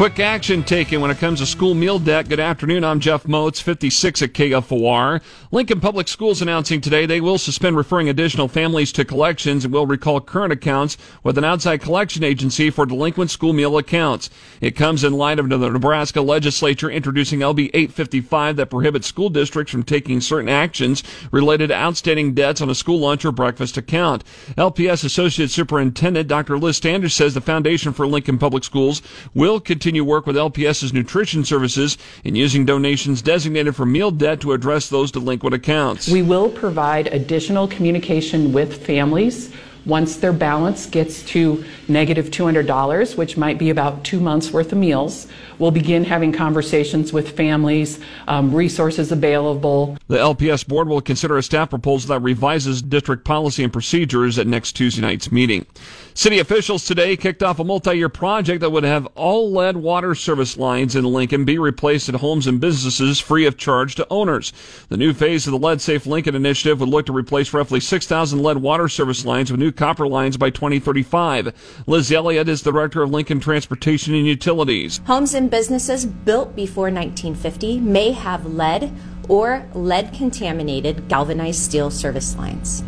Quick action taken when it comes to school meal debt. Good afternoon. I'm Jeff Motz, 56 at KFOR. Lincoln Public Schools announcing today they will suspend referring additional families to collections and will recall current accounts with an outside collection agency for delinquent school meal accounts. It comes in light of the Nebraska legislature introducing LB 855 that prohibits school districts from taking certain actions related to outstanding debts on a school lunch or breakfast account. LPS Associate Superintendent Dr. Liz Standish says the Foundation for Lincoln Public Schools will continue continue work with LPS's nutrition services in using donations designated for meal debt to address those delinquent accounts. We will provide additional communication with families once their balance gets to negative $200, which might be about two months worth of meals, we'll begin having conversations with families, um, resources available. The LPS board will consider a staff proposal that revises district policy and procedures at next Tuesday night's meeting. City officials today kicked off a multi-year project that would have all lead water service lines in Lincoln be replaced at homes and businesses free of charge to owners. The new phase of the Lead Safe Lincoln initiative would look to replace roughly 6,000 lead water service lines with new copper lines by 2035. Liz Elliott is the director of Lincoln Transportation and Utilities. Homes and businesses built before 1950 may have lead or lead contaminated galvanized steel service lines.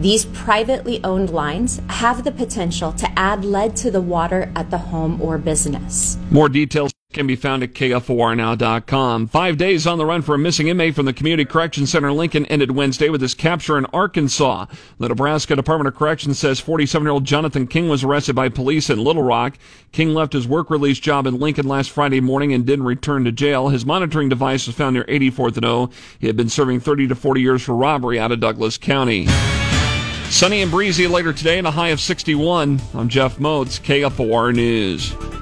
These privately owned lines have the potential to add lead to the water at the home or business. More details can be found at KFORnow.com. Five days on the run for a missing inmate from the Community Correction Center Lincoln ended Wednesday with his capture in Arkansas. The Nebraska Department of Corrections says 47 year old Jonathan King was arrested by police in Little Rock. King left his work release job in Lincoln last Friday morning and didn't return to jail. His monitoring device was found near 84th and O. He had been serving 30 to 40 years for robbery out of Douglas County. Sunny and breezy later today and a high of 61. I'm Jeff Motz, KFOR News.